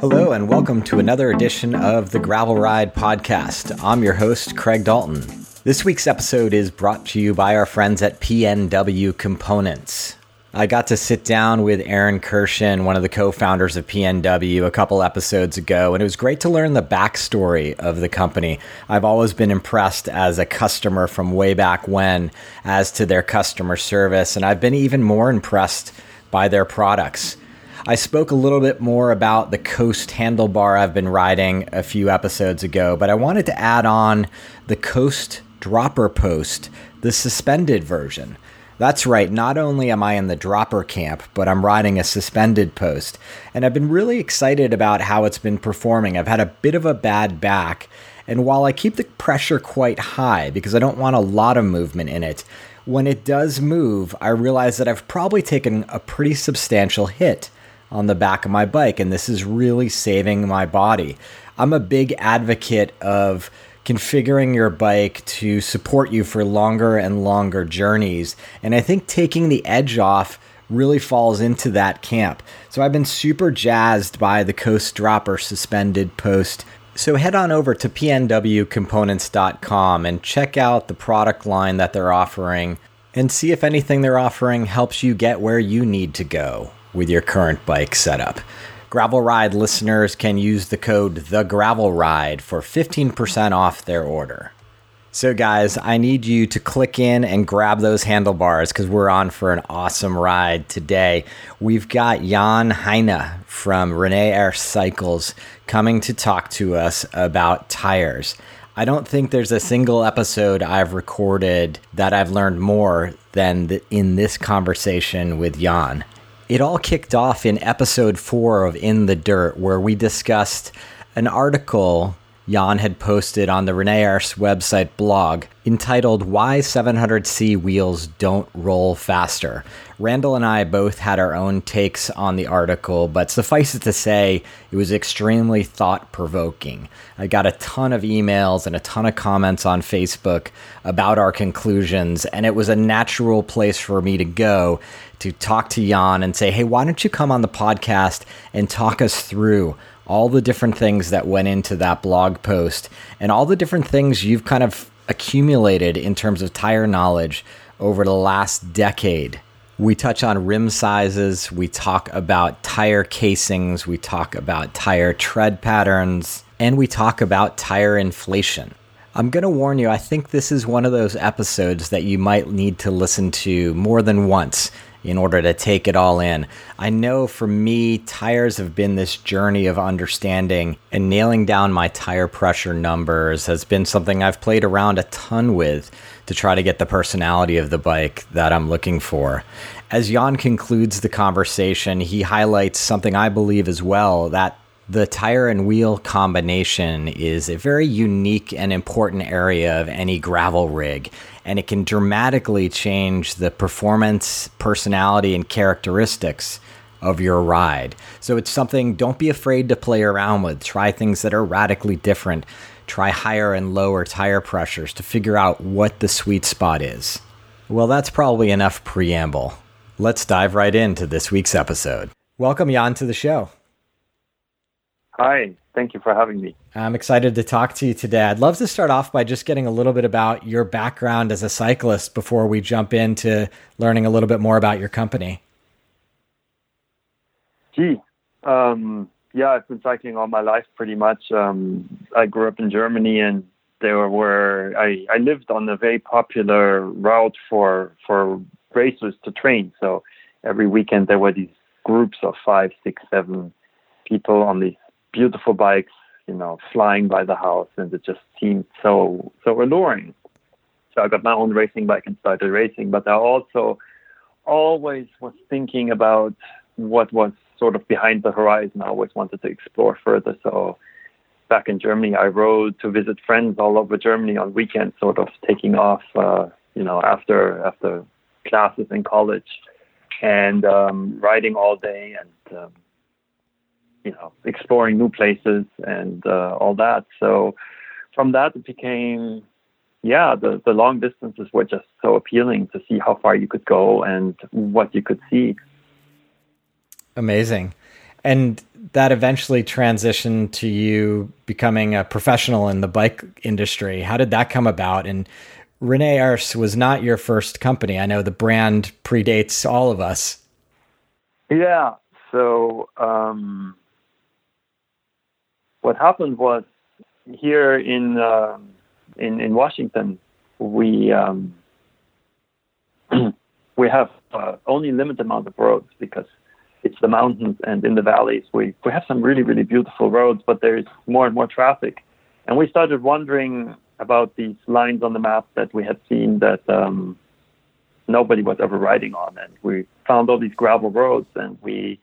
Hello, and welcome to another edition of the Gravel Ride Podcast. I'm your host, Craig Dalton. This week's episode is brought to you by our friends at PNW Components. I got to sit down with Aaron Kirshen, one of the co founders of PNW, a couple episodes ago, and it was great to learn the backstory of the company. I've always been impressed as a customer from way back when as to their customer service, and I've been even more impressed by their products. I spoke a little bit more about the Coast handlebar I've been riding a few episodes ago, but I wanted to add on the Coast dropper post, the suspended version. That's right, not only am I in the dropper camp, but I'm riding a suspended post. And I've been really excited about how it's been performing. I've had a bit of a bad back, and while I keep the pressure quite high because I don't want a lot of movement in it, when it does move, I realize that I've probably taken a pretty substantial hit on the back of my bike, and this is really saving my body. I'm a big advocate of configuring your bike to support you for longer and longer journeys. And I think taking the edge off really falls into that camp. So I've been super jazzed by the Coast Dropper suspended post. So head on over to pnwcomponents.com and check out the product line that they're offering and see if anything they're offering helps you get where you need to go with your current bike setup. Gravel Ride listeners can use the code The Gravel Ride for 15% off their order. So, guys, I need you to click in and grab those handlebars because we're on for an awesome ride today. We've got Jan Heine from Rene Herse Cycles coming to talk to us about tires. I don't think there's a single episode I've recorded that I've learned more than in this conversation with Jan. It all kicked off in episode four of In the Dirt, where we discussed an article Jan had posted on the Rene Herse website blog entitled Why 700C Wheels Don't Roll Faster. Randall and I both had our own takes on the article, but suffice it to say, it was extremely thought provoking. I got a ton of emails and a ton of comments on Facebook about our conclusions, and it was a natural place for me to go to talk to Jan and say, hey, why don't you come on the podcast and talk us through all the different things that went into that blog post and all the different things you've kind of accumulated in terms of tire knowledge over the last decade. We touch on rim sizes, we talk about tire casings, we talk about tire tread patterns, and we talk about tire inflation. I'm going to warn you, I think this is one of those episodes that you might need to listen to more than once in order to take it all in. I know for me, tires have been this journey of understanding, and nailing down my tire pressure numbers has been something I've played around a ton with to try to get the personality of the bike that I'm looking for. As Jan concludes the conversation, he highlights something I believe as well that the tire and wheel combination is a very unique and important area of any gravel rig, and it can dramatically change the performance, personality, and characteristics of your ride. So it's something, don't be afraid to play around with. Try things that are radically different. Try higher and lower tire pressures to figure out what the sweet spot is. Well, that's probably enough preamble. Let's dive right into this week's episode. Welcome, Jan, to the show. Hi, thank you for having me. I'm excited to talk to you today. I'd love to start off by just getting a little bit about your background as a cyclist before we jump into learning a little bit more about your company. Gee, um, yeah, I've been cycling all my life pretty much. Um, I grew up in Germany and there were I, I lived on a very popular route for for racers to train. So every weekend there were these groups of five, six, seven people on these beautiful bikes, you know, flying by the house, and it just seemed so so alluring. So I got my own racing bike and started racing, but I also always was thinking about what was sort of behind the horizon. I always wanted to explore further. So back in Germany, I rode to visit friends all over Germany on weekends, sort of taking off, uh, you know, after after classes in college, and um, riding all day and um, you know, exploring new places and uh, all that. So from that, it became, yeah, the, the long distances were just so appealing to see how far you could go and what you could see. Amazing. And that eventually transitioned to you becoming a professional in the bike industry. How did that come about? And Rene Herse was not your first company. I know the brand predates all of us. Yeah. So um, what happened was here in uh, in in Washington, we um, we have uh, only limited amount of roads because it's the mountains and in the valleys. We we have some really really beautiful roads, but there is more and more traffic, and we started wondering about these lines on the map that we had seen that um, nobody was ever riding on, and we found all these gravel roads, and we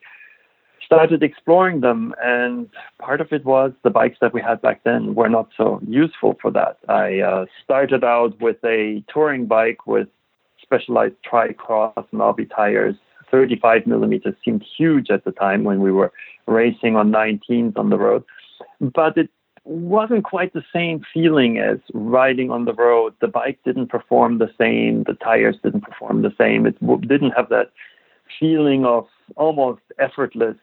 started exploring them. And part of it was the bikes that we had back then were not so useful for that. I uh, started out with a touring bike with specialized tri-cross and knobby tires. 35 millimeters seemed huge at the time when we were racing on 19s on the road, but it wasn't quite the same feeling as riding on the road. The bike didn't perform the same. The tires didn't perform the same. It didn't have that feeling of almost effortless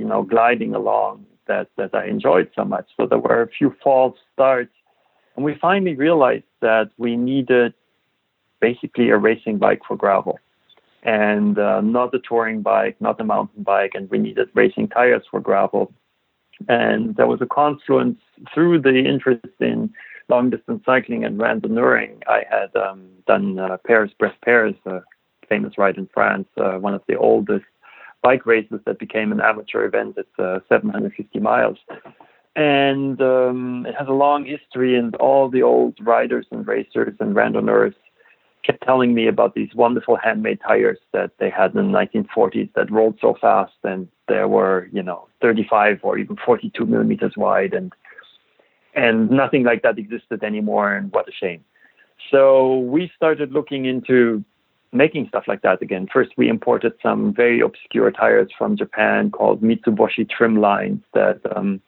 you know, gliding along that, that I enjoyed so much. So there were a few false starts. And we finally realized that we needed basically a racing bike for gravel and uh, not a touring bike, not a mountain bike. And we needed racing tires for gravel. And there was a confluence through the interest in long distance cycling and randonneuring. I had um, done uh, Paris Brest Paris, a famous ride in France, uh, one of the oldest bike races that became an amateur event. It's uh, 750 miles. And um, it has a long history, and all the old riders and racers and randonneurs kept telling me about these wonderful handmade tires that they had in the 1940s that rolled so fast, and they were, you know, 35 or even 42 millimeters wide, and and nothing like that existed anymore. And what a shame. So we started looking into making stuff like that again. First, we imported some very obscure tires from Japan called Mitsuboshi Trimlines that um,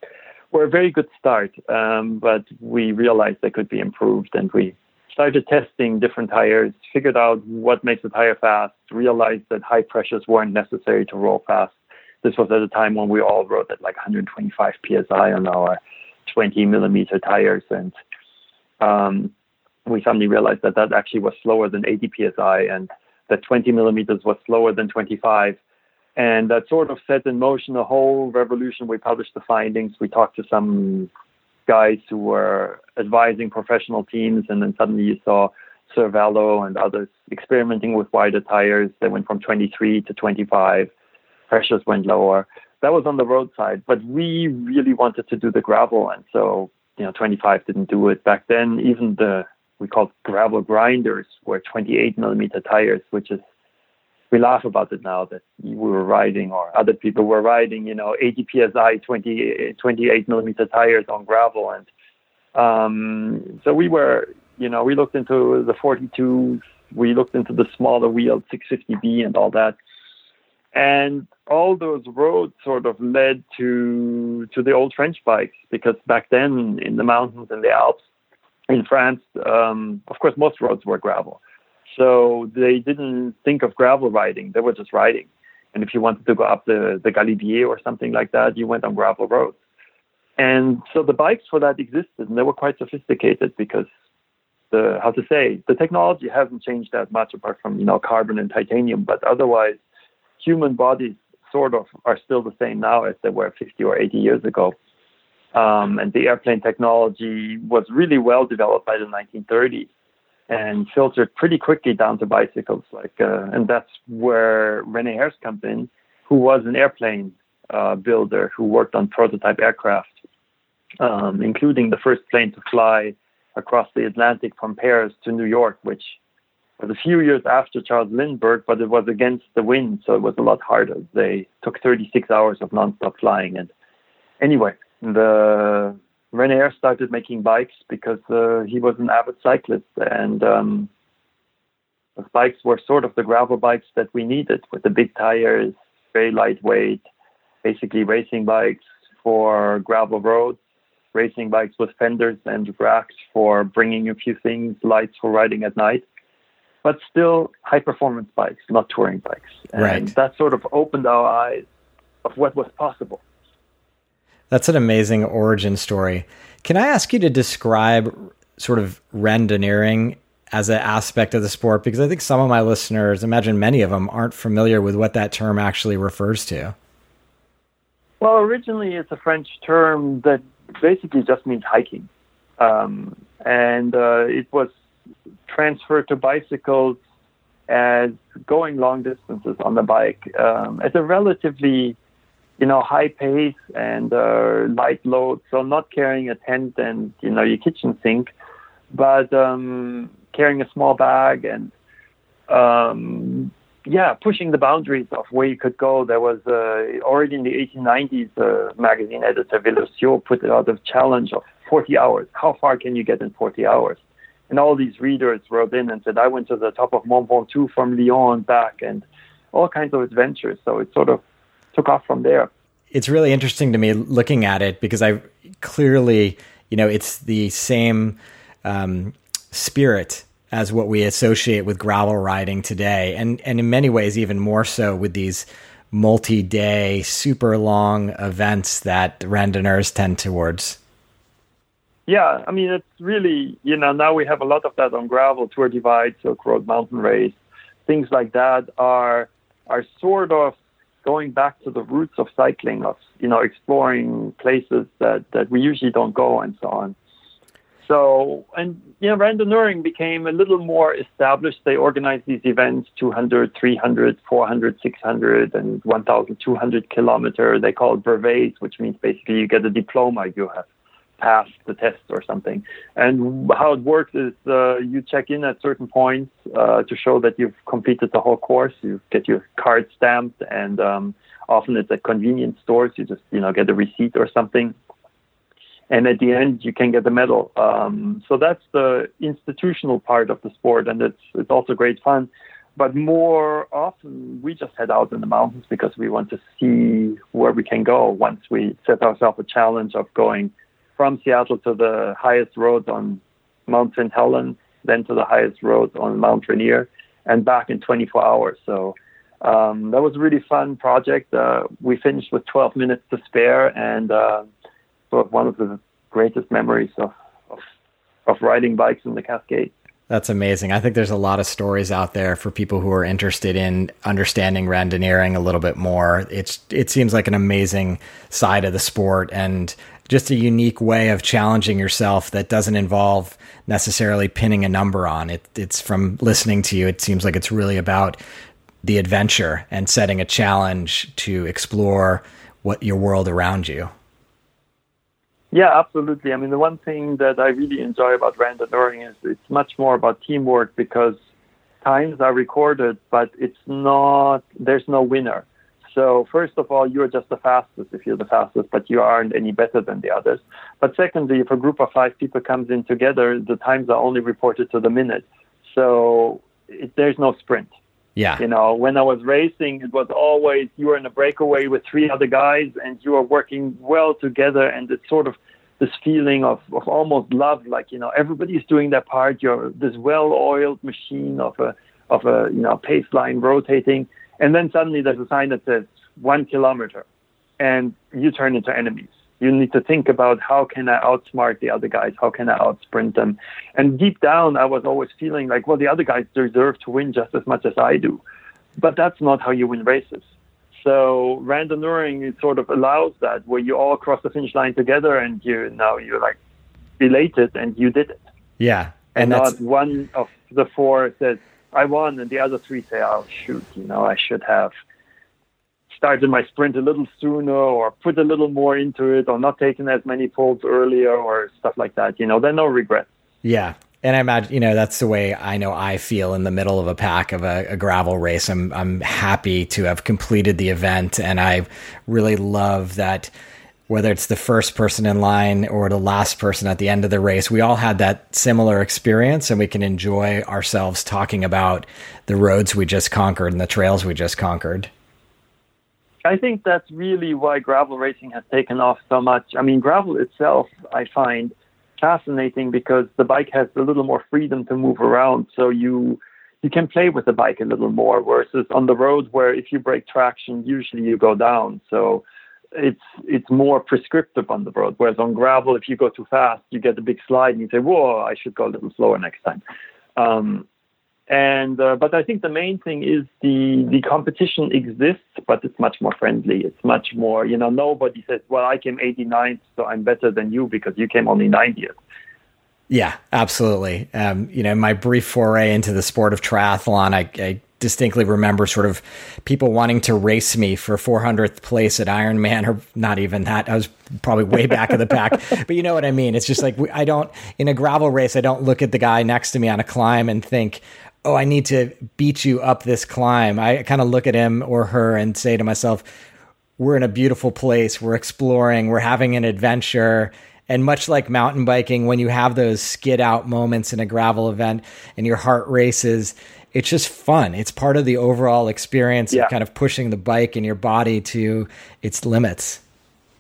were a very good start, um, but we realized they could be improved and we started testing different tires, figured out what makes a tire fast, realized that high pressures weren't necessary to roll fast. This was at a time when we all rode at like 125 psi on our 20 millimeter tires, and um, we suddenly realized that that actually was slower than 80 psi and that 20 millimeters was slower than 25. And that sort of set in motion a whole revolution. We published the findings. We talked to some guys who were advising professional teams, and then suddenly you saw Cervelo and others experimenting with wider tires. They went from 23 to 25. Pressures went lower. That was on the roadside, but we really wanted to do the gravel, and so you know 25 didn't do it back then. Even the we called gravel grinders were 28 millimeter tires, which is we laugh about it now that we were riding or other people were riding, you know, 80 psi, 20, 28 millimeter tires on gravel, and um, so we were, you know, we looked into the 42s, we looked into the smaller wheel 650B and all that, and all those roads sort of led to to the old French bikes because back then in the mountains and the Alps in France, um, of course, most roads were gravel. So they didn't think of gravel riding, they were just riding. And if you wanted to go up the, the Galibier or something like that, you went on gravel roads. And so the bikes for that existed, and they were quite sophisticated because the how to say the technology hasn't changed that much apart from you know carbon and titanium, but otherwise, human bodies sort of are still the same now as they were 50 or 80 years ago. Um, and the airplane technology was really well developed by the 1930s and filtered pretty quickly down to bicycles. Like, uh, and that's where Rene Herse comes in, who was an airplane uh, builder who worked on prototype aircraft, um, including the first plane to fly across the Atlantic from Paris to New York, which was a few years after Charles Lindbergh, but it was against the wind, so it was a lot harder. They took 36 hours of nonstop flying, and anyway, the Rene started making bikes because uh, he was an avid cyclist, and um, the bikes were sort of the gravel bikes that we needed, with the big tires, very lightweight, basically racing bikes for gravel roads, racing bikes with fenders and racks for bringing a few things, lights for riding at night, but still high performance bikes, not touring bikes. And right. that sort of opened our eyes of what was possible. That's an amazing origin story. Can I ask you to describe sort of randonneuring as an aspect of the sport? Because I think some of my listeners, imagine many of them, aren't familiar with what that term actually refers to. Well, originally it's a French term that basically just means hiking. Um, and uh, it was transferred to bicycles as going long distances on the bike um, at a relatively, you know, high pace and uh, light load. So not carrying a tent and you know your kitchen sink, but um, carrying a small bag and um, yeah, pushing the boundaries of where you could go. There was uh, already in the 1890s, uh, magazine editor Vélocio put out a challenge of 40 hours. How far can you get in 40 hours? And all these readers wrote in and said, I went to the top of Mont Ventoux from Lyon and back, and all kinds of adventures. So it sort of took off from there. It's really interesting to me looking at it because I clearly, you know, it's the same um, spirit as what we associate with gravel riding today, and and in many ways even more so with these multi-day, super long events that randonneurs tend towards. Yeah, I mean it's really you know now we have a lot of that on gravel, Tour Divide, Silk Road Mountain Race, things like that are are sort of going back to the roots of cycling, of you know exploring places that that we usually don't go and so on. So, and you know, randonneuring became a little more established. They organized these events 200, 300, 400, 600, and 1,200 kilometer. They call it brevets, which means basically you get a diploma, you have passed the test or something. And how it works is uh, you check in at certain points uh, to show that you've completed the whole course. You get your card stamped, and um, often it's at convenience stores. You just you know get a receipt or something and at the end you can get the medal. Um, so that's the institutional part of the sport, and it's it's also great fun. But more often, we just head out in the mountains because we want to see where we can go. Once we set ourselves a challenge of going from Seattle to the highest road on Mount St. Helens, then to the highest road on Mount Rainier, and back in 24 hours. So um, that was a really fun project. Uh, we finished with 12 minutes to spare, and uh, sort of one of the greatest memories of, of, of riding bikes in the Cascades. That's amazing. I think there's a lot of stories out there for people who are interested in understanding randonneuring a little bit more. It's it seems like an amazing side of the sport and just a unique way of challenging yourself that doesn't involve necessarily pinning a number on it. It's from listening to you, it seems like it's really about the adventure and setting a challenge to explore what your world around you. Yeah, absolutely. I mean, the one thing that I really enjoy about randonneuring is it's much more about teamwork because times are recorded, but it's not, there's no winner. So, first of all, you're just the fastest if you're the fastest, but you aren't any better than the others. But secondly, if a group of five people comes in together, the times are only reported to the minute. So, it, there's no sprint. Yeah. You know, when I was racing, it was always you were in a breakaway with three other guys and you are working well together. And it's sort of this feeling of, of almost love, like, you know, everybody's doing their part. You're this well oiled machine of a, of a, you know, pace line rotating. And then suddenly there's a sign that says one kilometer and you turn into enemies you need to think about how can I outsmart the other guys? How can I outsprint them? And deep down, I was always feeling like, well, the other guys deserve to win just as much as I do. But that's not how you win races. So randonneuring it sort of allows that where you all cross the finish line together and you now you're like elated and you did it. Yeah. And, and not one of the four says, I won and the other three say, Oh shoot, you know, I should have started my sprint a little sooner or put a little more into it or not taking as many folds earlier or stuff like that. You know, there are no regrets. Yeah. And I imagine, you know, that's the way I know I feel in the middle of a pack of a, a, gravel race. I'm, I'm happy to have completed the event. And I really love that whether it's the first person in line or the last person at the end of the race, we all had that similar experience and we can enjoy ourselves talking about the roads we just conquered and the trails we just conquered. I think that's really why gravel racing has taken off so much. I mean, gravel itself, I find fascinating because the bike has a little more freedom to move around. So you you can play with the bike a little more versus on the road where if you break traction, usually you go down. So it's it's more prescriptive on the road. Whereas on gravel, if you go too fast, you get a big slide and you say, "Whoa, I should go a little slower next time." Um, and uh, but I think the main thing is the the competition exists, but it's much more friendly. It's much more, you know, nobody says, "Well, I came 89th, so I'm better than you because you came only 90th." Yeah, absolutely. Um, you know, my brief foray into the sport of triathlon, I, I, distinctly remember sort of people wanting to race me for 400th place at Ironman, or not even that. I was probably way back of the pack, but you know what I mean. It's just like I don't in a gravel race. I don't look at the guy next to me on a climb and think, "Oh, I need to beat you up this climb." I kind of look at him or her and say to myself, "We're in a beautiful place. We're exploring. We're having an adventure." And much like mountain biking, when you have those skid out moments in a gravel event and your heart races, it's just fun. It's part of the overall experience yeah. of kind of pushing the bike and your body to its limits.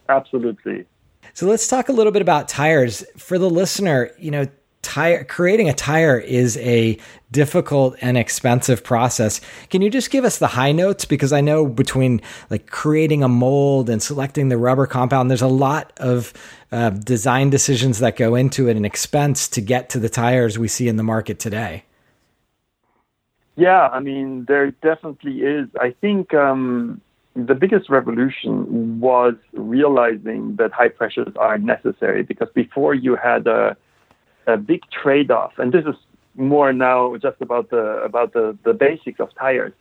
Absolutely. So let's talk a little bit about tires. For the listener, you know, tire creating a tire is a difficult and expensive process. Can you just give us the high notes because I know between like creating a mold and selecting the rubber compound there's a lot of uh, design decisions that go into it and expense to get to the tires we see in the market today. Yeah, I mean, there definitely is. I think um, the biggest revolution was realizing that high pressures are necessary because before you had a, a big trade off, and this is more now just about the about the, the basics of tires,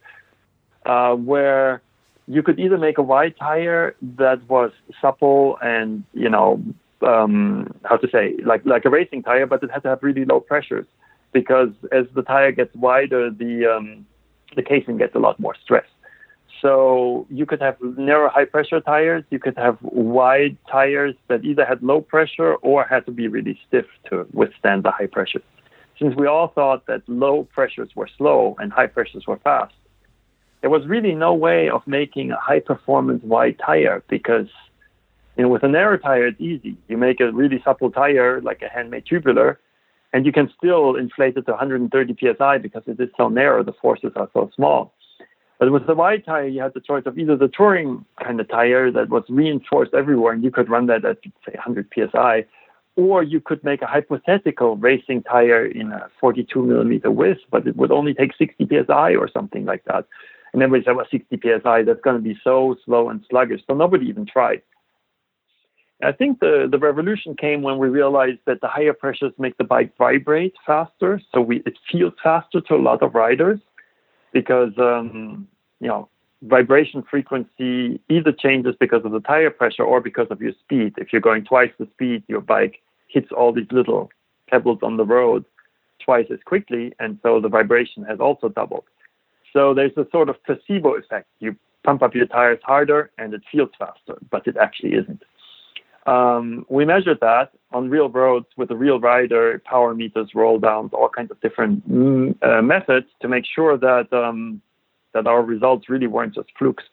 uh, where you could either make a wide tire that was supple and you know um, how to say like like a racing tire, but it had to have really low pressures because as the tire gets wider, the um, the casing gets a lot more stress. So you could have narrow high pressure tires. You could have wide tires that either had low pressure or had to be really stiff to withstand the high pressure. Since we all thought that low pressures were slow and high pressures were fast, there was really no way of making a high performance wide tire because you know with a narrow tire it's easy. You make a really supple tire like a handmade tubular and you can still inflate it to 130 psi because it is so narrow, the forces are so small. But with the wide tire, you had the choice of either the touring kind of tire that was reinforced everywhere, and you could run that at say 100 psi, or you could make a hypothetical racing tire in a 42 millimeter width, but it would only take 60 psi or something like that. And we said, well, 60 psi, that's going to be so slow and sluggish. So nobody even tried. I think the, the revolution came when we realized that the higher pressures make the bike vibrate faster. So we, it feels faster to a lot of riders because, um, you know, vibration frequency either changes because of the tire pressure or because of your speed. If you're going twice the speed, your bike hits all these little pebbles on the road twice as quickly. And so the vibration has also doubled. So there's a sort of placebo effect. You pump up your tires harder and it feels faster, but it actually isn't. Um, we measured that on real roads with a real rider, power meters, roll downs, all kinds of different mm, uh, methods to make sure that um, that our results really weren't just flukes.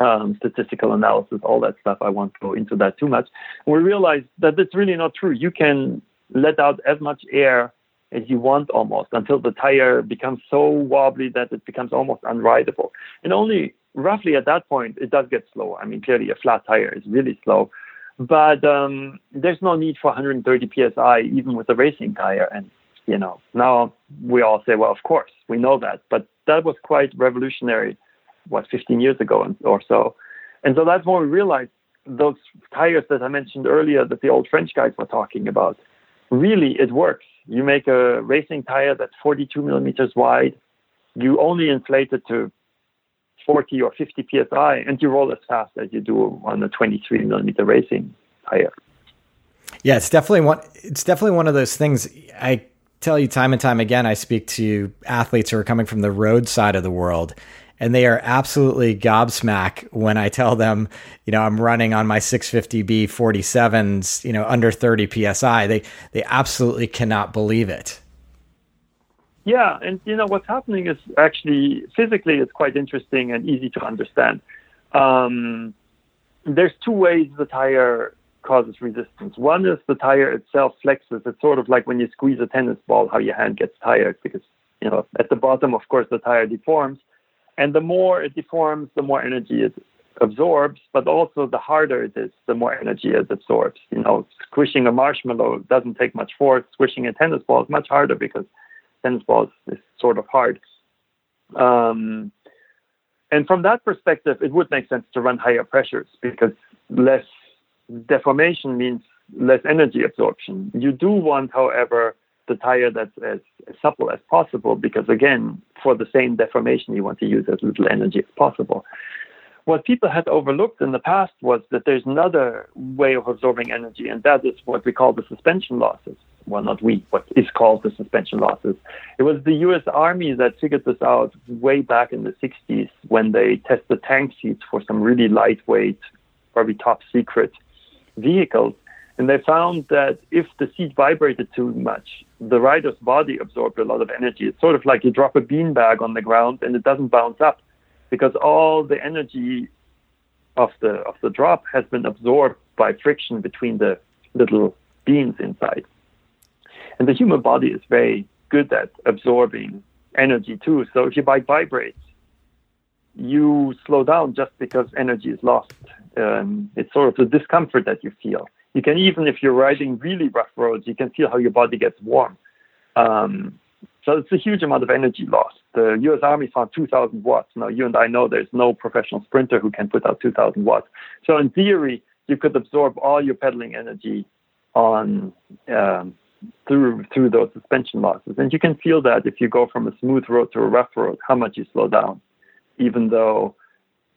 Um, statistical analysis, all that stuff. I won't go into that too much. And we realized that it's really not true. You can let out as much air as you want almost until the tire becomes so wobbly that it becomes almost unrideable. And only roughly at that point, it does get slower. I mean, clearly a flat tire is really slow. But um, there's no need for 130 psi even with a racing tire. And you know, now we all say, well, of course, we know that. But that was quite revolutionary, what 15 years ago or so. And so that's when we realized those tires that I mentioned earlier that the old French guys were talking about. Really, it works. You make a racing tire that's 42 millimeters wide. You only inflate it to 40 or 50 psi, and you roll as fast as you do on a 23 millimeter racing tire. Yeah, it's definitely one. It's definitely one of those things. I tell you time and time again. I speak to athletes who are coming from the road side of the world, and they are absolutely gobsmacked when I tell them, you know, I'm running on my 650B 47s, you know, under 30 psi. They they absolutely cannot believe it. Yeah, and you know what's happening is actually physically it's quite interesting and easy to understand. Um, there's two ways the tire causes resistance. One is the tire itself flexes. It's sort of like when you squeeze a tennis ball, how your hand gets tired because You know, at the bottom, of course, the tire deforms, and the more it deforms, the more energy it absorbs, but also the harder it is, the more energy it absorbs. You know, squishing a marshmallow doesn't take much force. Squishing a tennis ball is much harder because tennis balls is sort of hard. Um, and from that perspective, it would make sense to run higher pressures because less deformation means less energy absorption. You do want, however, the tire that's as, as, supple as possible because, again, for the same deformation, you want to use as little energy as possible. What people had overlooked in the past was that there's another way of absorbing energy, and that is what we call the suspension losses. Well, not we, what is called the suspension losses. It was the US Army that figured this out way back in the 60s when they tested tank seats for some really lightweight, probably top secret vehicles. And they found that if the seat vibrated too much, the rider's body absorbed a lot of energy. It's sort of like you drop a beanbag on the ground and it doesn't bounce up because all the energy of the of the drop has been absorbed by friction between the little beans inside. And the human body is very good at absorbing energy too. So if your bike vibrates, you slow down just because energy is lost. Um, it's sort of the discomfort that you feel. You can even, if you're riding really rough roads, you can feel how your body gets warm. Um, so it's a huge amount of energy lost. The U.S. Army found 2,000 watts. Now you and I know there's no professional sprinter who can put out 2,000 watts. So in theory, you could absorb all your pedaling energy on um, through through those suspension losses, and you can feel that if you go from a smooth road to a rough road, how much you slow down, even though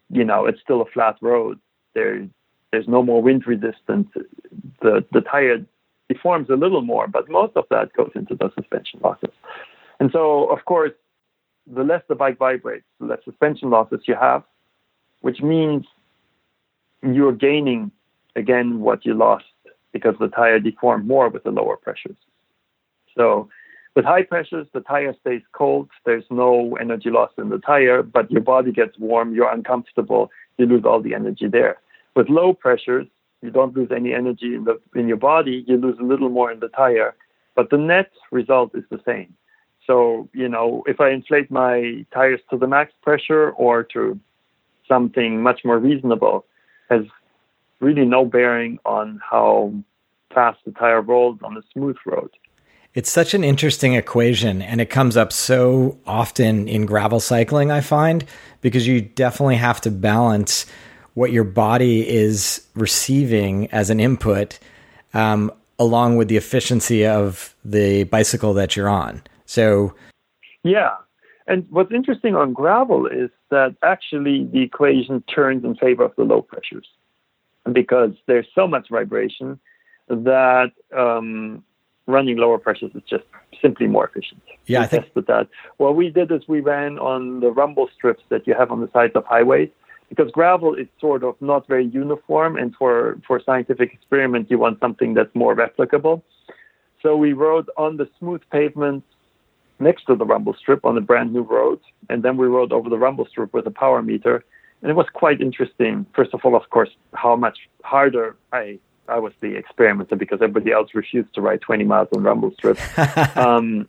you know it's still a flat road. There, there's no more wind resistance. The the tire deforms a little more, but most of that goes into the suspension losses. And so, of course, the less the bike vibrates, the less suspension losses you have, which means you're gaining again what you lost because the tire deformed more with the lower pressures. So with high pressures, the tire stays cold. There's no energy loss in the tire, but your body gets warm. You're uncomfortable. You lose all the energy there. With low pressures, you don't lose any energy in the in your body. You lose a little more in the tire, but the net result is the same. So, you know, if I inflate my tires to the max pressure or to something much more reasonable, has really no bearing on how fast the tire rolls on a smooth road. It's such an interesting equation, and it comes up so often in gravel cycling, I find, because you definitely have to balance what your body is receiving as an input um, along with the efficiency of the bicycle that you're on. So, yeah. And what's interesting on gravel is that actually the equation turns in favor of the low pressures because there's so much vibration that um, running lower pressures is just simply more efficient. Yeah, we I think tested that. What we did is we ran on the rumble strips that you have on the sides of highways because gravel is sort of not very uniform, and for for scientific experiment, you want something that's more replicable. So we rode on the smooth pavement next to the rumble strip on a brand new road. And then we rode over the rumble strip with a power meter. And it was quite interesting. First of all, of course, how much harder I I was the experimenter because everybody else refused to ride 20 miles on rumble strips. um,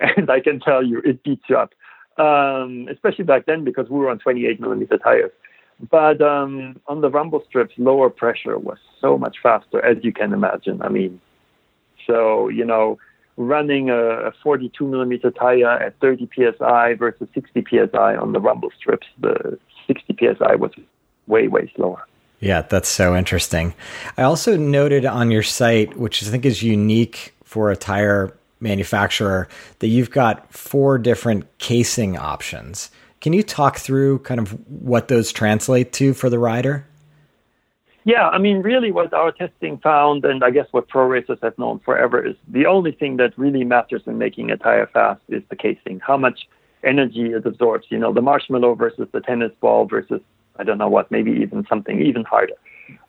and I can tell you, it beats you up, um, especially back then because we were on 28 millimeter tires. But um, on the rumble strips, lower pressure was so much faster, as you can imagine. I mean, so you know, running a, a 42 millimeter tire at 30 psi versus 60 psi on the rumble strips, the 60 psi was way, way slower. Yeah, that's so interesting. I also noted on your site, which I think is unique for a tire manufacturer, that you've got four different casing options. Can you talk through kind of what those translate to for the rider? Yeah, I mean, really, what our testing found, and I guess what pro racers have known forever, is the only thing that really matters in making a tire fast is the casing. How much energy it absorbs. You know, the marshmallow versus the tennis ball versus I don't know what, maybe even something even harder.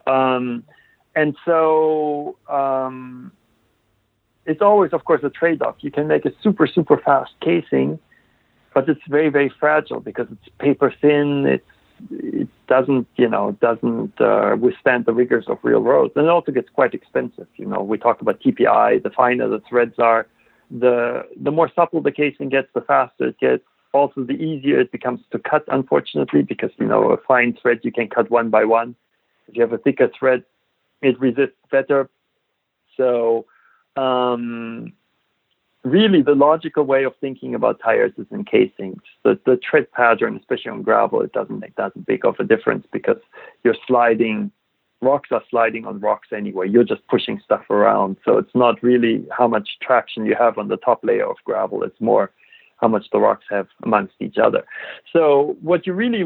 Um, and so um, it's always, of course, a trade-off. You can make a super super fast casing, but it's very very fragile because it's paper thin. It's it doesn't, you know, doesn't uh, withstand the rigors of real roads. And it also gets quite expensive. You know, we talk about TPI, the finer the threads are, the the more supple the casing gets, the faster it gets. Also, the easier it becomes to cut, unfortunately, because you know a fine thread you can cut one by one. If you have a thicker thread, it resists better. So, um, really, the logical way of thinking about tires is in casings. The the tread pattern, especially on gravel, it doesn't make that big of a difference because you're sliding rocks are sliding on rocks anyway. You're just pushing stuff around. So it's not really how much traction you have on the top layer of gravel. It's more how much the rocks have amongst each other. So what you really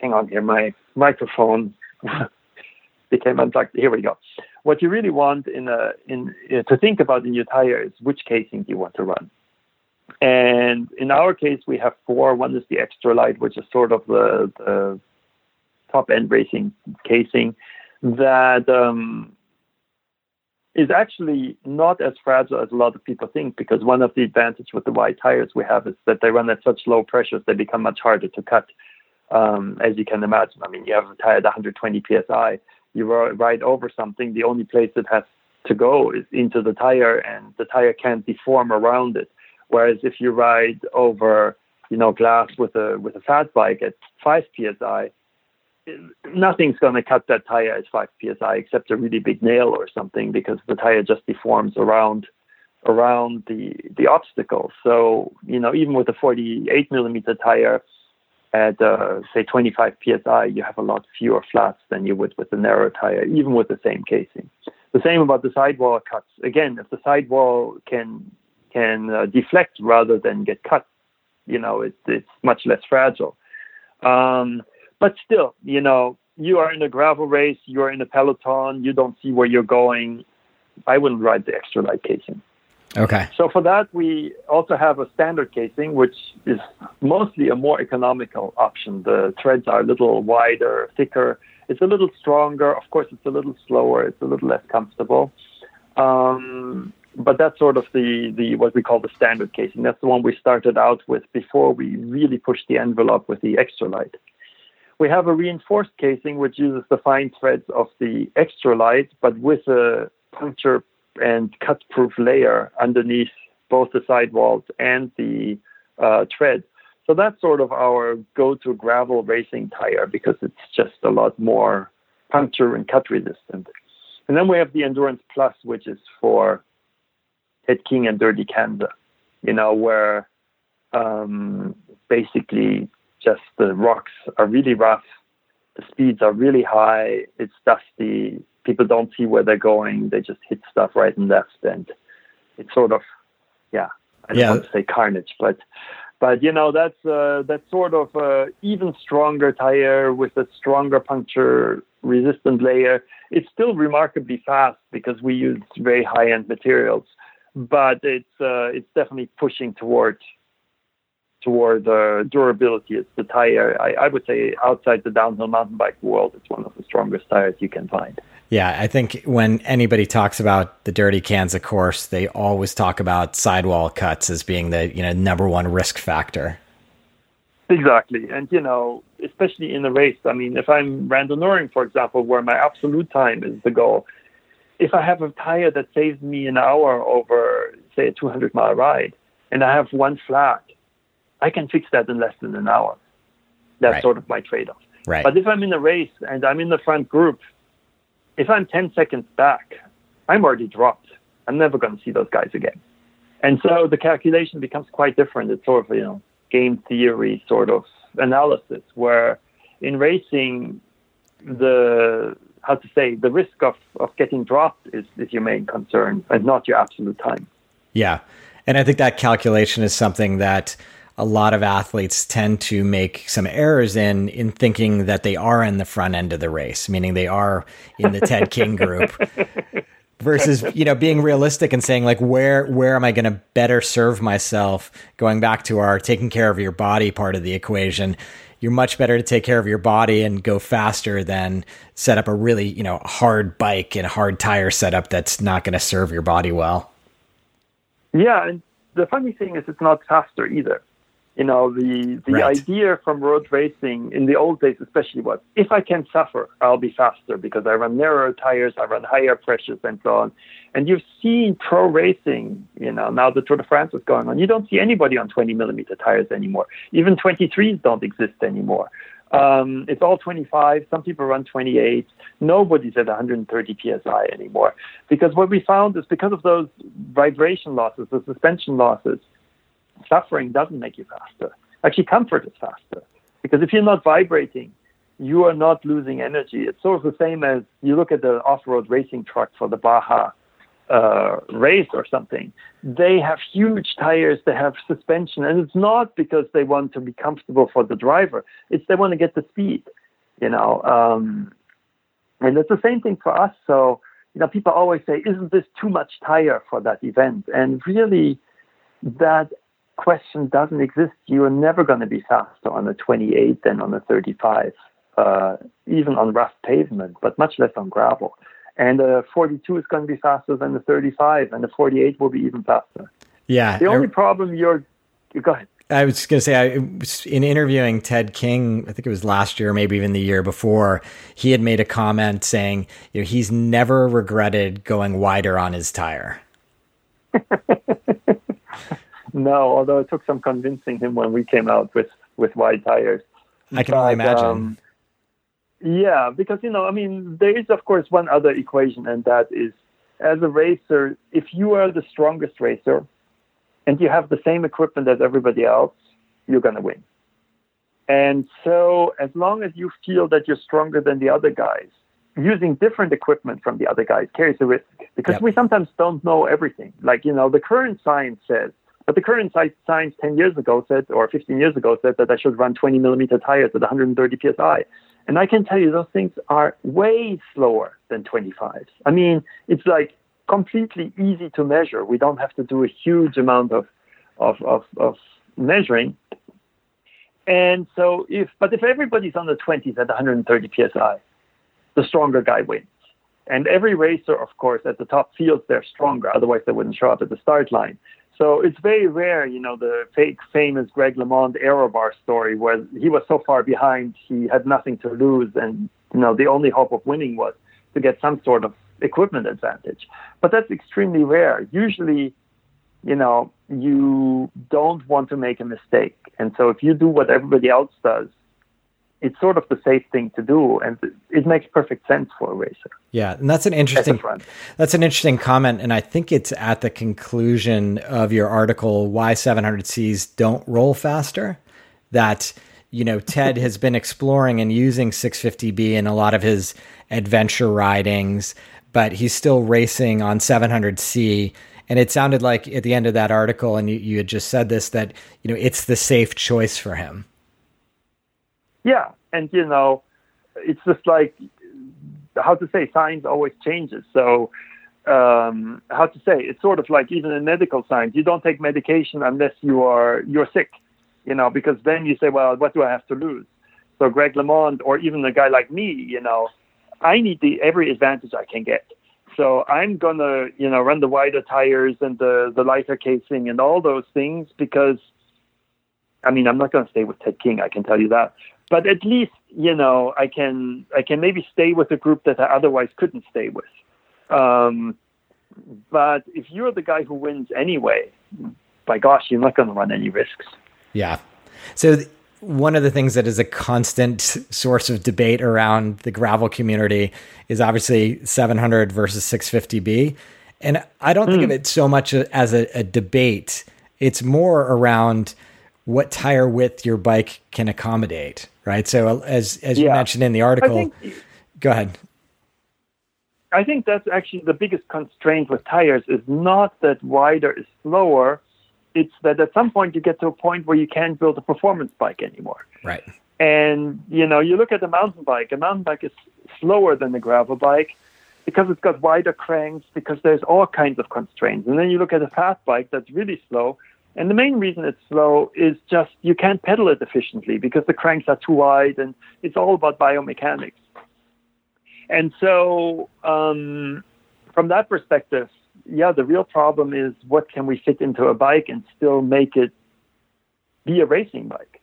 hang on here, my microphone became unplugged. Here we go. What you really want in a in uh, to think about in your tire is which casing do you want to run. And in our case, we have four. One is the extra light, which is sort of the, the top end racing casing that um, is actually not as fragile as a lot of people think because one of the advantages with the wide tires we have is that they run at such low pressures they become much harder to cut um, as you can imagine. I mean you have a tire at 120 psi you ride over something the only place it has to go is into the tire and the tire can't deform around it. Whereas if you ride over you know glass with a with a fat bike at 5 psi nothing's going to cut that tire at 5 psi except a really big nail or something because the tire just deforms around around the the obstacle. So you know even with a 48 millimeter tire at uh, say 25 psi, you have a lot fewer flats than you would with the narrow tire, even with the same casing. The same about the sidewall cuts. Again, if the sidewall can can uh, deflect rather than get cut, you know it, it's much less fragile. Um, but still, you know, you are in a gravel race, you're in a peloton, you don't see where you're going. I wouldn't ride the extra light casing. Okay. So for that, we also have a standard casing, which is mostly a more economical option. The threads are a little wider, thicker. It's a little stronger. Of course, it's a little slower. It's a little less comfortable. Um, but that's sort of the, the what we call the standard casing. That's the one we started out with before we really pushed the envelope with the extra light. We have a reinforced casing which uses the fine threads of the extra light, but with a puncture and cut-proof layer underneath both the sidewalls and the uh, tread. So that's sort of our go-to gravel racing tire because it's just a lot more puncture and cut resistant. And then we have the Endurance Plus, which is for Ted King and Dirty Kanza, you know, where um, basically just the rocks are really rough, the speeds are really high, it's dusty, people don't see where they're going, they just hit stuff right and left, and it's sort of, yeah, I don't yeah. want to say carnage, but but you know that's uh, that's sort of uh, even stronger tire with a stronger puncture resistant layer. It's still remarkably fast because we use very high end materials, but it's uh, it's definitely pushing towards toward the durability. It's the tire. I, I, would say outside the downhill mountain bike world, it's one of the strongest tires you can find. Yeah, I think when anybody talks about the Dirty Kanza course, they always talk about sidewall cuts as being the you know number one risk factor. Exactly, and you know, especially in a race. I mean, if I'm randonneuring, for example, where my absolute time is the goal, if I have a tire that saves me an hour over, say, a 200 mile ride, and I have one flat, I can fix that in less than an hour. That's right. sort of my trade off. Right. But if I'm in a race and I'm in the front group, if I'm 10 seconds back, I'm already dropped. I'm never going to see those guys again. And so the calculation becomes quite different. It's sort of, you know, game theory sort of analysis where in racing, the, how to say, the risk of, of getting dropped is, is your main concern and not your absolute time. Yeah. And I think that calculation is something that a lot of athletes tend to make some errors in in thinking that they are in the front end of the race, meaning they are in the Ted King group. versus you know being realistic and saying like where where am i going to better serve myself going back to our taking care of your body part of the equation you're much better to take care of your body and go faster than set up a really you know hard bike and hard tire setup that's not going to serve your body well yeah and the funny thing is it's not faster either You know, the the Right. idea from road racing in the old days, especially, was if I can suffer, I'll be faster because I run narrower tires, I run higher pressures, and so on. And you've seen pro racing, you know, now the Tour de France is going on. You don't see anybody on 20 millimeter tires anymore. Even 23s don't exist anymore. Um, it's all 25. Some people run 28. Nobody's at 130 psi anymore. Because what we found is because of those vibration losses, the suspension losses, suffering doesn't make you faster. Actually, comfort is faster. Because if you're not vibrating, you are not losing energy. It's sort of the same as you look at the off-road racing truck for the Baja uh, race or something. They have huge tires, they have suspension, and it's not because they want to be comfortable for the driver. It's they want to get the speed, you know. Um, and it's the same thing for us. So, you know, people always say, "Isn't this too much tire for that event?" And really, that question doesn't exist. You are never going to be faster on a 28 than on a 35, uh, even on rough pavement, but much less on gravel. And a 42 is going to be faster than the 35, and the 48 will be even faster. Yeah. The I- only problem you're, you go ahead. I was going to say, I, in interviewing Ted King, I think it was last year, maybe even the year before, he had made a comment saying, you know, he's never regretted going wider on his tire. No, although it took some convincing him when we came out with, with wide tires. I can only imagine. um, yeah, because you know, I mean, there is of course one other equation, and that is, as a racer, if you are the strongest racer, and you have the same equipment as everybody else, you're going to win. And so, as long as you feel that you're stronger than the other guys, using different equipment from the other guys carries a risk because Yep. we sometimes don't know everything. Like, you know, the current science says, but the current sci- science 10 years ago said, or 15 years ago said that I should run 20 millimeter tires at 130 psi. And I can tell you those things are way slower than 25s. I mean, it's like completely easy to measure. We don't have to do a huge amount of, of, of, of measuring. And so if, but if everybody's on the 20s at 130 psi, the stronger guy wins. And every racer, of course, at the top feels they're stronger. Otherwise, they wouldn't show up at the start line. So it's very rare, you know, the fake famous Greg LeMond Aerobar story where he was so far behind, he had nothing to lose. And, you know, the only hope of winning was to get some sort of equipment advantage. But that's extremely rare. Usually, you know, you don't want to make a mistake. And so if you do what everybody else does, it's sort of the safe thing to do, and it makes perfect sense for a racer. Yeah, and that's an interesting that's an interesting comment, and I think it's at the conclusion of your article why 700Cs don't roll faster. That you know Ted has been exploring and using 650B in a lot of his adventure ridings, but he's still racing on 700C. And it sounded like at the end of that article, and you, you had just said this that you know it's the safe choice for him. Yeah, and you know, it's just like how to say science always changes. So um, how to say it's sort of like even in medical science, you don't take medication unless you are you're sick, you know, because then you say, well, what do I have to lose? So Greg LeMond or even a guy like me, you know, I need the every advantage I can get. So I'm gonna, you know, run the wider tires and the the lighter casing and all those things because I mean, I'm not going to stay with Ted King. I can tell you that. But at least, you know, I can I can maybe stay with a group that I otherwise couldn't stay with. Um, but if you're the guy who wins anyway, by gosh, you're not going to run any risks. Yeah. So th- one of the things that is a constant source of debate around the gravel community is obviously 700 versus 650B. And I don't think of it so much as a, a debate. It's more around what tire width your bike can accommodate, right? So uh, as as you Yeah. mentioned in the article, think go ahead. I think that's actually the biggest constraint with tires is not that wider is slower. It's that at some point you get to a point where you can't build a performance bike anymore. Right. And you know, you look at a mountain bike. A mountain bike is slower than a gravel bike because it's got wider cranks, because there's all kinds of constraints. And then you look at a fast bike that's really slow. And the main reason it's slow is just you can't pedal it efficiently because the cranks are too wide, and it's all about biomechanics. And so, um, from that perspective, yeah, the real problem is what can we fit into a bike and still make it be a racing bike.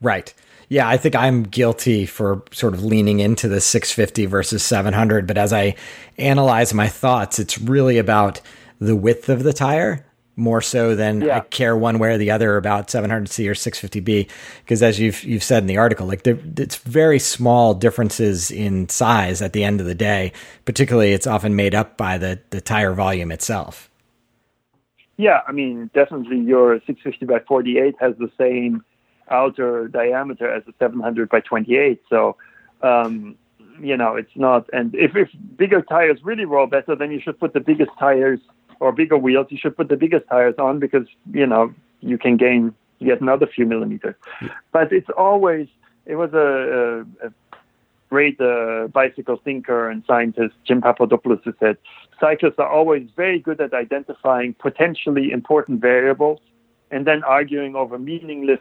Right. Yeah, I think I'm guilty for sort of leaning into the 650 versus 700. But as I analyze my thoughts, it's really about the width of the tire more so than yeah. I care one way or the other about 700C or 650B. Because as you've you've said in the article, like it's very small differences in size at the end of the day. Particularly, it's often made up by the the tire volume itself. Yeah, I mean, definitely your 650 by 48 has the same outer diameter as a 700 by 28. So, um, you know, it's not. And if, if bigger tires really roll better, then you should put the biggest tires or bigger wheels. You should put the biggest tires on because, you know, you can gain yet another few millimeters. But it's always, it was a, a, a great uh, bicycle thinker and scientist, Jim Papadopoulos, who said cyclists are always very good at identifying potentially important variables and then arguing over meaningless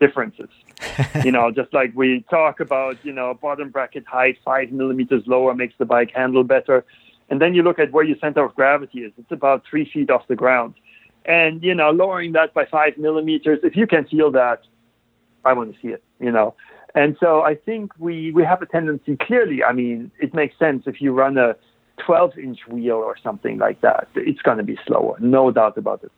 differences. you know, just like we talk about, you know, bottom bracket height five millimeters lower makes the bike handle better. And then you look at where your center of gravity is. It's about three feet off the ground. And, you know, lowering that by five millimeters, if you can feel that, I want to see it, you know. And so I think we, we have a tendency, clearly, I mean, it makes sense if you run a 12 inch wheel or something like that, it's going to be slower, no doubt about it.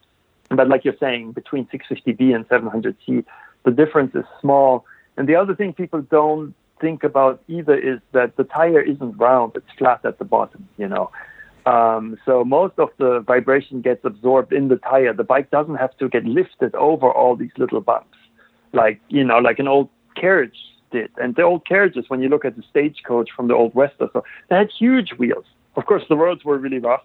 But like you're saying, between 650B and 700C, the difference is small. And the other thing people don't think about either is that the tire isn't round, it's flat at the bottom, you know. Um, so most of the vibration gets absorbed in the tire. The bike doesn't have to get lifted over all these little bumps, like you know, like an old carriage did. And the old carriages, when you look at the stagecoach from the old west or so, they had huge wheels. Of course, the roads were really rough,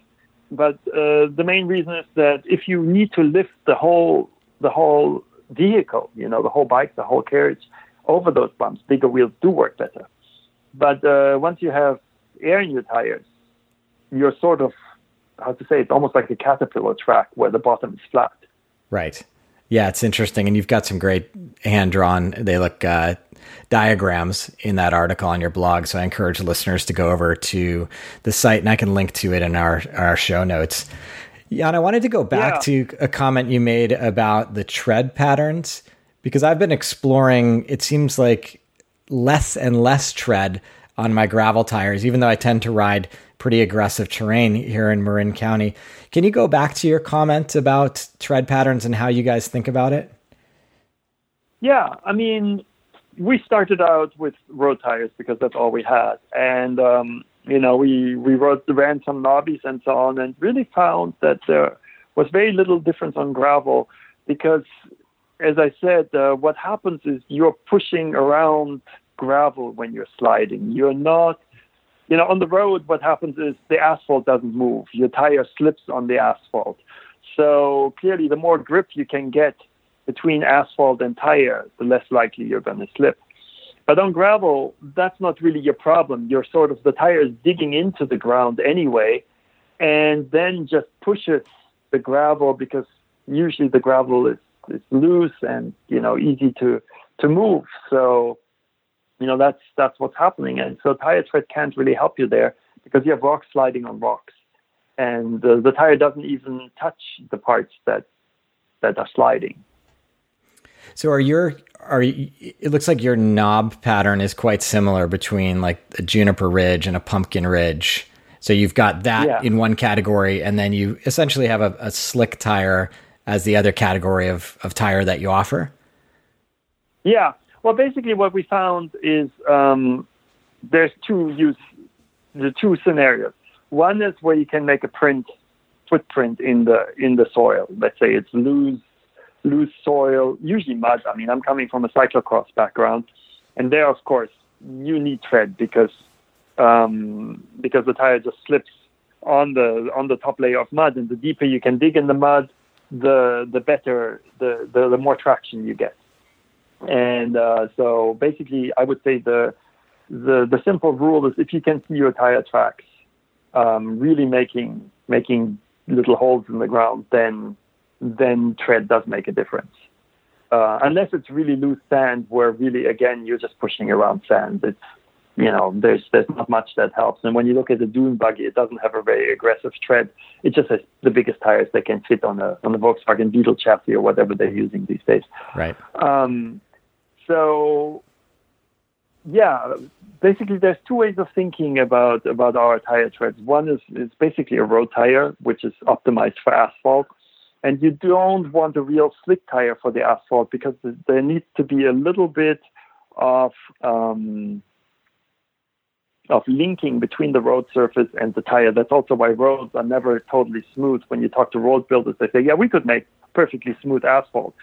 but uh, the main reason is that if you need to lift the whole the whole vehicle, you know, the whole bike, the whole carriage over those bumps, bigger wheels do work better. But uh, once you have air in your tires, you're sort of, how to say, it's almost like a caterpillar track where the bottom is flat. Right. Yeah, it's interesting. And you've got some great hand drawn, they look uh, diagrams in that article on your blog. So I encourage listeners to go over to the site and I can link to it in our, our show notes. Jan, I wanted to go back yeah. to a comment you made about the tread patterns because I've been exploring, it seems like less and less tread on my gravel tires, even though I tend to ride pretty aggressive terrain here in Marin County. Can you go back to your comment about tread patterns and how you guys think about it? Yeah, I mean, we started out with road tires because that's all we had, and um, you know, we we wrote, ran some knobbies and so on, and really found that there was very little difference on gravel because, as I said, uh, what happens is you're pushing around gravel when you're sliding. You're not, you know, on the road. What happens is the asphalt doesn't move. Your tire slips on the asphalt. So clearly, the more grip you can get between asphalt and tire, the less likely you're going to slip. But on gravel, that's not really your problem. You're sort of the tire is digging into the ground anyway, and then just pushes the gravel because usually the gravel is, is loose and you know mm. easy to to move. So you know that's that's what's happening, and so tire tread can't really help you there because you have rocks sliding on rocks, and the, the tire doesn't even touch the parts that that are sliding. So are your are it looks like your knob pattern is quite similar between like a juniper ridge and a pumpkin ridge. So you've got that yeah. in one category, and then you essentially have a, a, slick tire as the other category of, of tire that you offer. Yeah. Well, basically, what we found is um, there's two use the two scenarios. One is where you can make a print footprint in the in the soil. Let's say it's loose loose soil, usually mud. I mean, I'm coming from a cyclocross background, and there, of course, you need tread because um, because the tire just slips on the on the top layer of mud, and the deeper you can dig in the mud, the the better the the, the more traction you get. And uh, so, basically, I would say the the the simple rule is if you can see your tire tracks um, really making making little holes in the ground, then then tread does make a difference. Uh, unless it's really loose sand, where really again you're just pushing around sand. It's you know, there's there's not much that helps. And when you look at the dune buggy, it doesn't have a very aggressive tread. It just has the biggest tires they can fit on a on the Volkswagen Beetle chassis or whatever they're using these days. Right. Um, so yeah, basically there's two ways of thinking about about our tire treads. One is is basically a road tire, which is optimized for asphalt. And you don't want a real slick tire for the asphalt because there needs to be a little bit of um, of linking between the road surface and the tire. That's also why roads are never totally smooth. When you talk to road builders, they say, yeah, we could make perfectly smooth asphalt.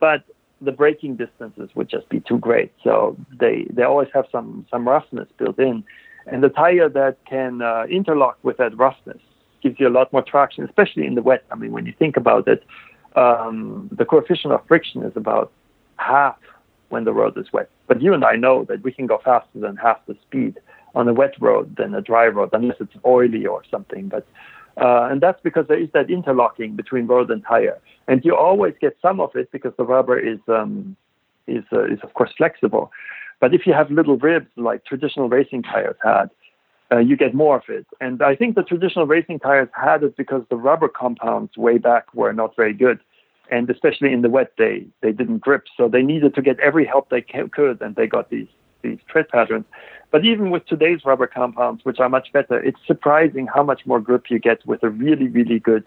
But the braking distances would just be too great. So they, they always have some, some roughness built in. And the tire that can uh, interlock with that roughness gives you a lot more traction, especially in the wet. I mean, when you think about it, um, the coefficient of friction is about half when the road is wet. But you and I know that we can go faster than half the speed on a wet road than a dry road, unless it's oily or something. But uh, and that's because there is that interlocking between road and tire, and you always get some of it because the rubber is um, is uh, is of course flexible. But if you have little ribs like traditional racing tires had, uh, you get more of it. And I think the traditional racing tires had it because the rubber compounds way back were not very good. And especially in the wet, they, they didn't grip. So they needed to get every help they could, and they got these, these tread patterns. But even with today's rubber compounds, which are much better, it's surprising how much more grip you get with a really, really good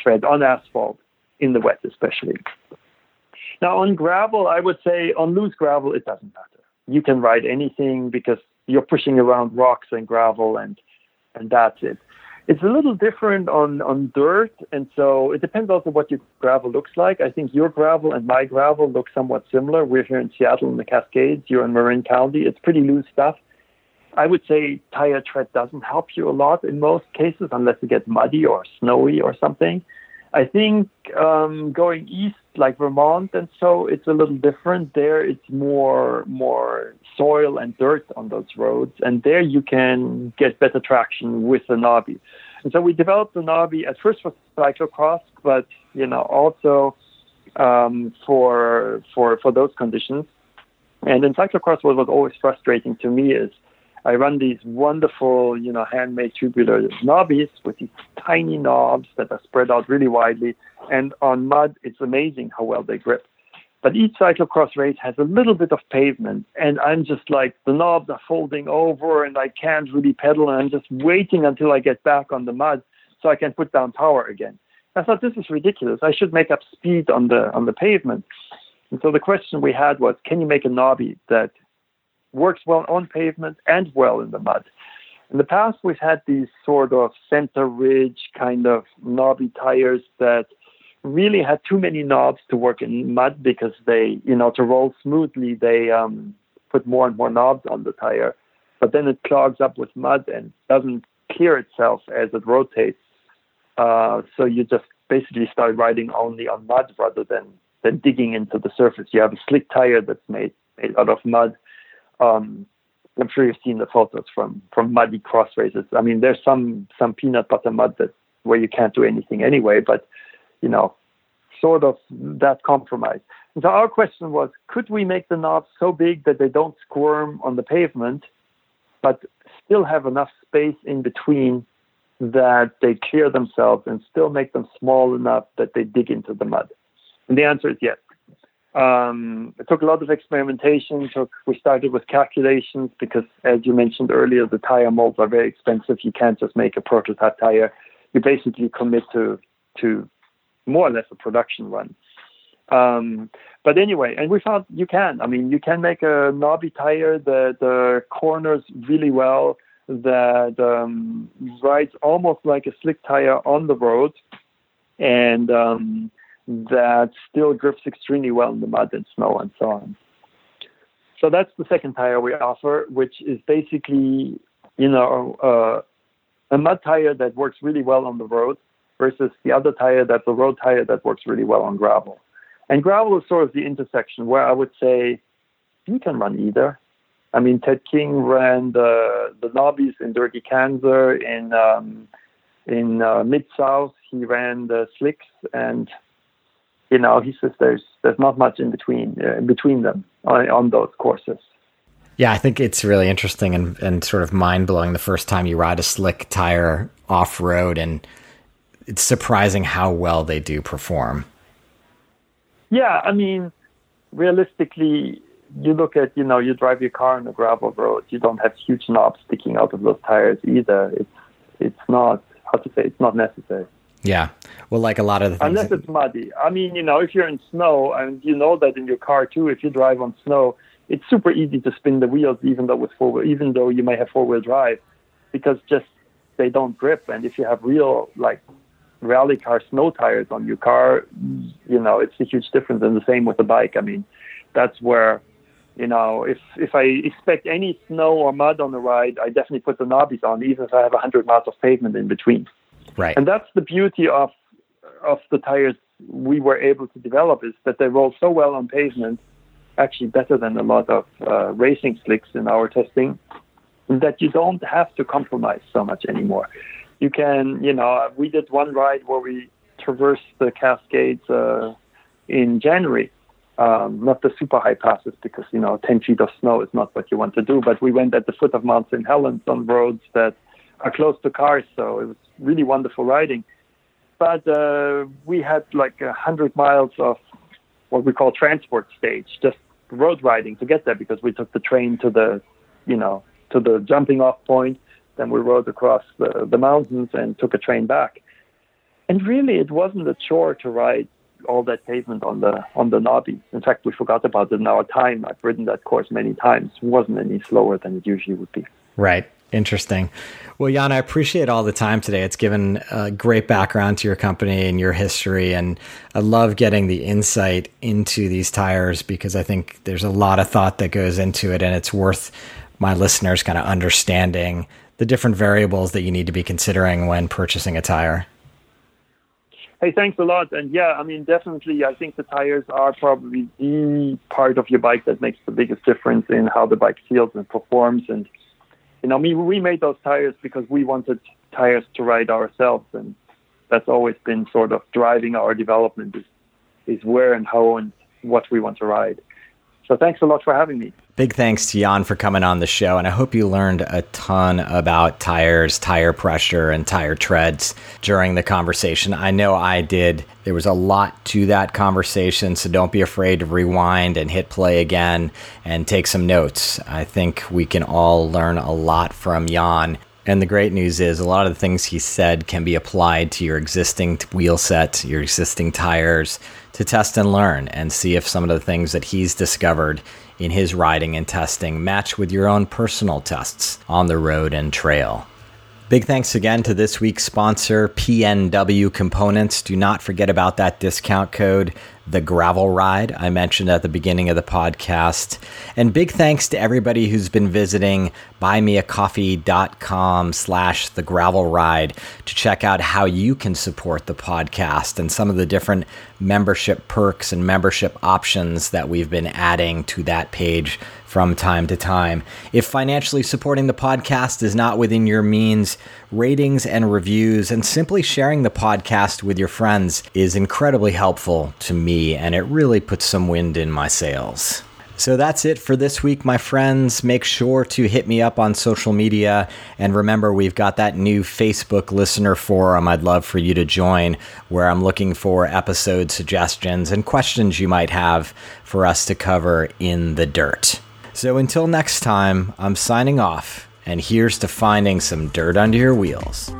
tread on asphalt, in the wet especially. Now, on gravel, I would say on loose gravel, it doesn't matter. You can ride anything because you're pushing around rocks and gravel, and and that's it. It's a little different on, on dirt, and so it depends also what your gravel looks like. I think your gravel and my gravel look somewhat similar. We're here in Seattle in the Cascades. You're in Marin County. It's pretty loose stuff. I would say tire tread doesn't help you a lot in most cases unless it gets muddy or snowy or something. I think um, going east, like Vermont, and so it's a little different. There, it's more more soil and dirt on those roads, and there you can get better traction with the knobby. And so we developed the knobby at first for cyclocross, but you know also um, for for for those conditions. And in cyclocross, what was always frustrating to me is I run these wonderful, you know, handmade tubular knobbies with these tiny knobs that are spread out really widely. And on mud, it's amazing how well they grip. But each cyclocross race has a little bit of pavement, and I'm just like the knobs are folding over, and I can't really pedal, and I'm just waiting until I get back on the mud so I can put down power again. I thought this is ridiculous. I should make up speed on the on the pavement. And so the question we had was, can you make a knobby that works well on pavement and well in the mud. In the past, we've had these sort of center ridge kind of knobby tires that really had too many knobs to work in mud because they, you know, to roll smoothly, they um, put more and more knobs on the tire. But then it clogs up with mud and doesn't clear itself as it rotates. Uh, so you just basically start riding only on mud rather than, than digging into the surface. You have a slick tire that's made, made out of mud um, I'm sure you've seen the photos from from muddy cross races. I mean, there's some some peanut butter mud that where you can't do anything anyway, but you know, sort of that compromise. And so our question was, could we make the knobs so big that they don't squirm on the pavement, but still have enough space in between that they clear themselves and still make them small enough that they dig into the mud? And the answer is yes. Um, it took a lot of experimentation. Took we started with calculations because, as you mentioned earlier, the tire molds are very expensive. You can't just make a prototype tire. You basically commit to to more or less a production run. Um, but anyway, and we found you can. I mean, you can make a knobby tire that uh, corners really well, that um, rides almost like a slick tire on the road, and um, that still grips extremely well in the mud and snow and so on. So that's the second tire we offer, which is basically, you know, uh, a mud tire that works really well on the road versus the other tire that's a road tire that works really well on gravel. And gravel is sort of the intersection where I would say you can run either. I mean, Ted King ran the the knobbies in Dirty Kanza in um, in uh, Mid South. He ran the slicks, and you know, he says there's there's not much in between uh, between them on, on those courses. Yeah, I think it's really interesting and, and sort of mind blowing the first time you ride a slick tire off road, and it's surprising how well they do perform. Yeah, I mean, realistically, you look at you know you drive your car on a gravel road, you don't have huge knobs sticking out of those tires either. It's it's not how to say it's not necessary. Yeah. Well, like a lot of the things. Unless it's muddy. I mean, you know, if you're in snow and you know that in your car too, if you drive on snow, it's super easy to spin the wheels, even though with four, even though you may have four wheel drive, because just they don't grip. And if you have real like rally car snow tires on your car, you know, it's a huge difference. And the same with the bike. I mean, that's where, you know, if if I expect any snow or mud on the ride, I definitely put the knobbies on, even if I have 100 miles of pavement in between. Right. And that's the beauty of of the tires we were able to develop is that they roll so well on pavement, actually better than a lot of uh, racing slicks in our testing, that you don't have to compromise so much anymore. You can, you know, we did one ride where we traversed the Cascades uh, in January. Um, not the super high passes because you know 10 feet of snow is not what you want to do. But we went at the foot of Mount St. Helens on roads that are close to cars, so it was really wonderful riding. But uh, we had like a hundred miles of what we call transport stage, just road riding to get there because we took the train to the, you know, to the jumping off point. Then we rode across the, the mountains and took a train back. And really, it wasn't a chore to ride all that pavement on the on the knobby. In fact, we forgot about it in our time. I've ridden that course many times. It wasn't any slower than it usually would be. Right. Interesting. Well, Jan, I appreciate all the time today. It's given a great background to your company and your history. And I love getting the insight into these tires because I think there's a lot of thought that goes into it. And it's worth my listeners kind of understanding the different variables that you need to be considering when purchasing a tire. Hey, thanks a lot. And yeah, I mean, definitely, I think the tires are probably the part of your bike that makes the biggest difference in how the bike feels and performs. And you know, mean, we made those tires because we wanted tires to ride ourselves, and that's always been sort of driving our development is, is where and how and what we want to ride. So thanks a lot for having me. Big thanks to Jan for coming on the show. And I hope you learned a ton about tires, tire pressure, and tire treads during the conversation. I know I did. There was a lot to that conversation. So don't be afraid to rewind and hit play again and take some notes. I think we can all learn a lot from Jan. And the great news is, a lot of the things he said can be applied to your existing wheel set, your existing tires, to test and learn and see if some of the things that he's discovered in his riding and testing match with your own personal tests on the road and trail. Big thanks again to this week's sponsor, PNW Components. Do not forget about that discount code, the gravel ride I mentioned at the beginning of the podcast. And big thanks to everybody who's been visiting buymeacoffee.com slash the gravel ride to check out how you can support the podcast and some of the different membership perks and membership options that we've been adding to that page from time to time. If financially supporting the podcast is not within your means, ratings and reviews and simply sharing the podcast with your friends is incredibly helpful to me and it really puts some wind in my sails. So that's it for this week, my friends. Make sure to hit me up on social media. And remember, we've got that new Facebook listener forum I'd love for you to join, where I'm looking for episode suggestions and questions you might have for us to cover in the dirt. So until next time, I'm signing off, and here's to finding some dirt under your wheels.